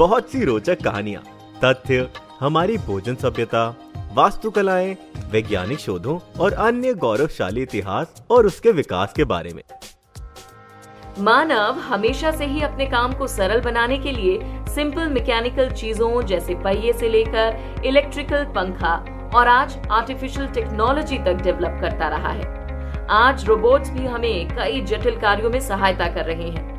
बहुत सी रोचक कहानियाँ, तथ्य, हमारी भोजन सभ्यता, वास्तुकलाएँ, वैज्ञानिक शोधों और अन्य गौरवशाली इतिहास और उसके विकास के बारे में। मानव हमेशा से ही अपने काम को सरल बनाने के लिए सिंपल मैकेनिकल चीज़ों जैसे पहिए से लेकर इलेक्ट्रिकल पंखा और आज आर्टिफिशियल टेक्नोलॉजी तक डेवलप करता रहा है। आज रोबोट्स भी हमें कई जटिल कार्यों में सहायता कर रहे हैं।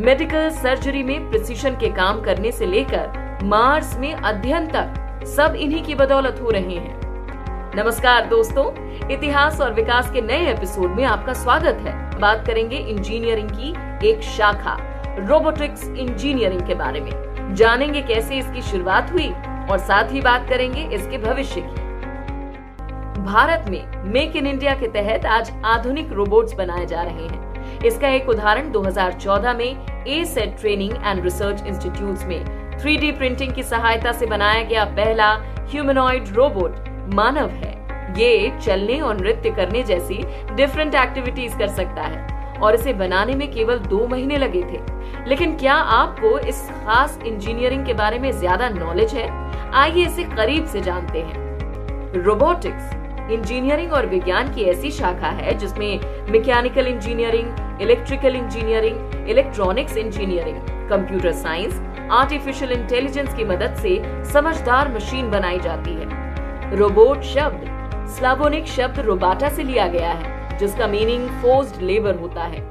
मेडिकल सर्जरी में प्रिसीशन के काम करने से लेकर मार्स में अध्ययन तक सब इन्हीं की बदौलत हो रहे हैं। नमस्कार दोस्तों, इतिहास और विकास के नए एपिसोड में आपका स्वागत है। बात करेंगे इंजीनियरिंग की एक शाखा, रोबोटिक्स इंजीनियरिंग के बारे में। जानेंगे कैसे इसकी शुरुआत हुई और साथ ही बात करेंगे इसके भविष्य की। भारत में मेक इन इंडिया के तहत आज आधुनिक रोबोट्स बनाए जा रहे हैं। इसका एक उदाहरण 2014 में A set training and research institute में 3D प्रिंटिंग की सहायता से बनाया गया पहला ह्यूमनॉइड रोबोट मानव है। ये चलने और नृत्य करने जैसी डिफरेंट एक्टिविटीज़ कर सकता है और इसे बनाने में केवल दो महीने लगे थे। लेकिन क्या आपको इस खास इंजीनियरिंग के बारे में ज़्यादा नॉलेज है? आइए इसे करीब से जानते हैं। रोबोटिक्स इंजीनियरिंग और विज्ञान की ऐसी शाखा है जिसमें mechanical engineering electrical engineering electronics engineering computer science artificial intelligence की मदद से समझदार मशीन बनाई जाती है। रोबोट शब्द स्लावोनिक शब्द रोबाटा से लिया गया है, जिसका मीनिंग फोर्स्ड लेबर होता है।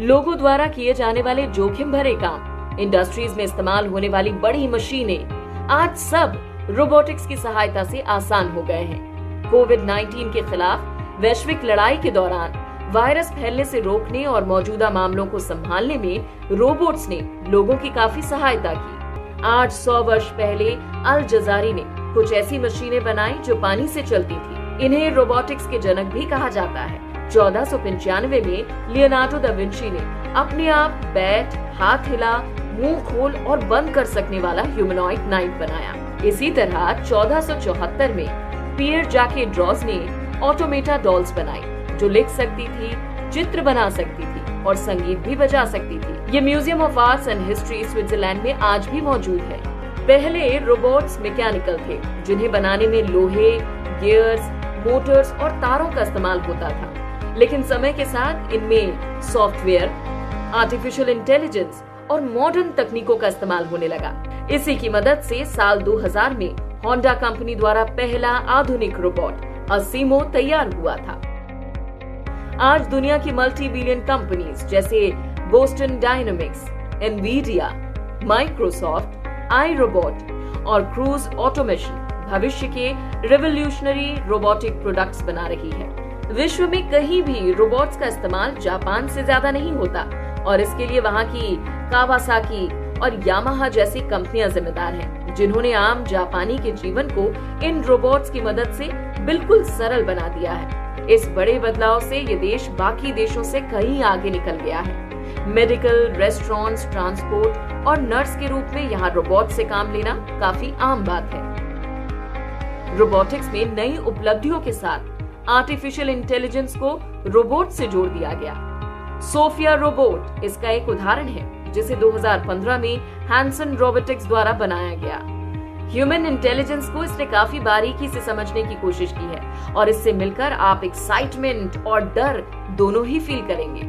लोगों द्वारा किए जाने वाले जोखिम भरे काम इंडस्ट्रीज़ में इस्तेमाल होने वाली बड़ी मशीनें, आज सब रोबोटिक्स की सहायता से आसान हो गए हैं। कोविड 19 के खिलाफ वैश्विक लड़ाई के दौरान वायरस फैलने से रोकने और मौजूदा मामलों को संभालने में रोबोट्स ने लोगों की काफ़ी सहायता की। आज सौ वर्ष पहले अल जजारी ने कुछ ऐसी मशीनें बनाई जो पानी से चलती थी। इन्हें रोबोटिक्स के जनक भी कहा जाता है। चौदह सौ पंचानवे में लियोनार्डो दा विंची ने अपने आप बैठ हाथ हिला, मुँह खोल और बंद कर सकने वाला ह्यूमनॉइड नाइट बनाया। इसी तरह चौदह में पियर जाके ड्रॉज ने ऑटोमेटा डॉल्स बनाई। जो लिख सकती थी, चित्र बना सकती थी और संगीत भी बजा सकती थी। ये museum of arts and history Switzerland में आज भी मौजूद है। पहले रोबोट्स मैकेनिकल थे, जिन्हें बनाने में लोहे गियर्स मोटर्स और तारों का इस्तेमाल होता था। लेकिन समय के साथ इनमें सॉफ्टवेयर आर्टिफिशियल इंटेलिजेंस और मॉडर्न तकनीकों का इस्तेमाल होने लगा। इसी की मदद से साल 2000 में होंडा कंपनी द्वारा पहला आधुनिक रोबोट असीमो तैयार हुआ था। आज दुनिया की मल्टी बिलियन कंपनीज़ जैसे Boston Dynamics Nvidia Microsoft iRobot और क्रूज ऑटोमेशन भविष्य के रिवोल्यूशनरी रोबोटिक प्रोडक्ट्स बना रही है। विश्व में कहीं भी रोबोट्स का इस्तेमाल जापान से ज़्यादा नहीं होता और इसके लिए वहाँ की कावासाकी और यामाहा जैसी कंपनियाँ जिम्मेदार हैं, जिन्होंने आम जापानी के जीवन को इन रोबोट्स की मदद से बिल्कुल सरल बना दिया है। इस बड़े बदलाव से ये देश बाकी देशों से कहीं आगे निकल गया है। मेडिकल, रेस्टोरेंट्स, ट्रांसपोर्ट और नर्स के रूप में यहाँ रोबोट से काम लेना काफ़ी आम बात है। रोबोटिक्स में नई उपलब्धियों के साथ आर्टिफिशियल इंटेलिजेंस को रोबोट से जोड़ दिया गया। सोफिया रोबोट इसका एक उदाहरण है, जिसे 2015 में हैंसन रोबोटिक्स द्वारा बनाया गया। ह्यूमन इंटेलिजेंस को इसने काफ़ी बारीकी से समझने की कोशिश की है और इससे मिलकर आप एक्साइटमेंट और डर दोनों ही फील करेंगे।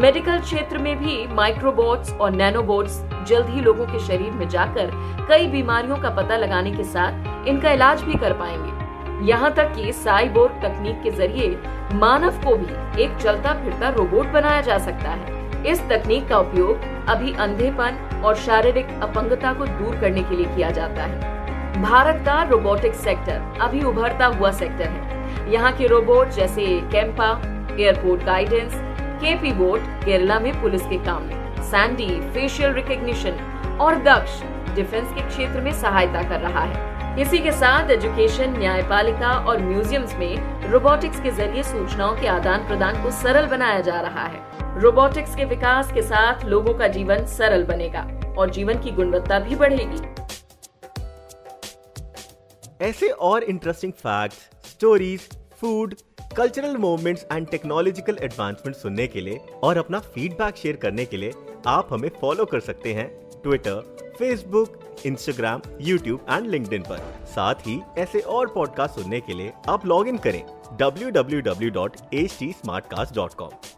मेडिकल क्षेत्र में भी माइक्रोबोट्स और नैनोबोट्स जल्द ही लोगों के शरीर में जाकर कई बीमारियों का पता लगाने के साथ इनका इलाज भी कर पाएँगे। यहाँ तक कि साइबोर्ग तकनीक के ज़रिए मानव को भी एक चलता फिरता रोबोट बनाया जा सकता है। इस तकनीक का उपयोग अभी अंधेपन और शारीरिक अपंगता को दूर करने के लिए किया जाता है। भारत का रोबोटिक्स सेक्टर अभी उभरता हुआ सेक्टर है। यहाँ के रोबोट जैसे Kempa airport guidance KP bot Kerala में पुलिस के काम में सैंडी फेशियल रिकग्निशन और दक्ष डिफेंस के क्षेत्र में सहायता कर रहा है। इसी के साथ एजुकेशन न्यायपालिका और म्यूजियम्स में रोबोटिक्स के ज़रिए सूचनाओं के आदान प्रदान को सरल बनाया जा रहा है। रोबोटिक्स के विकास के साथ लोगों का जीवन सरल बनेगा और जीवन की गुणवत्ता भी बढ़ेगी। ऐसे और interesting facts, stories food cultural movements and technological advancement सुनने के लिए और अपना फीडबैक शेयर करने के लिए आप हमें फॉलो कर सकते हैं Twitter Facebook Instagram YouTube and LinkedIn पर। साथ ही ऐसे और पॉडकास्ट सुनने के लिए आप लॉग इन करें www.htsmartcast.com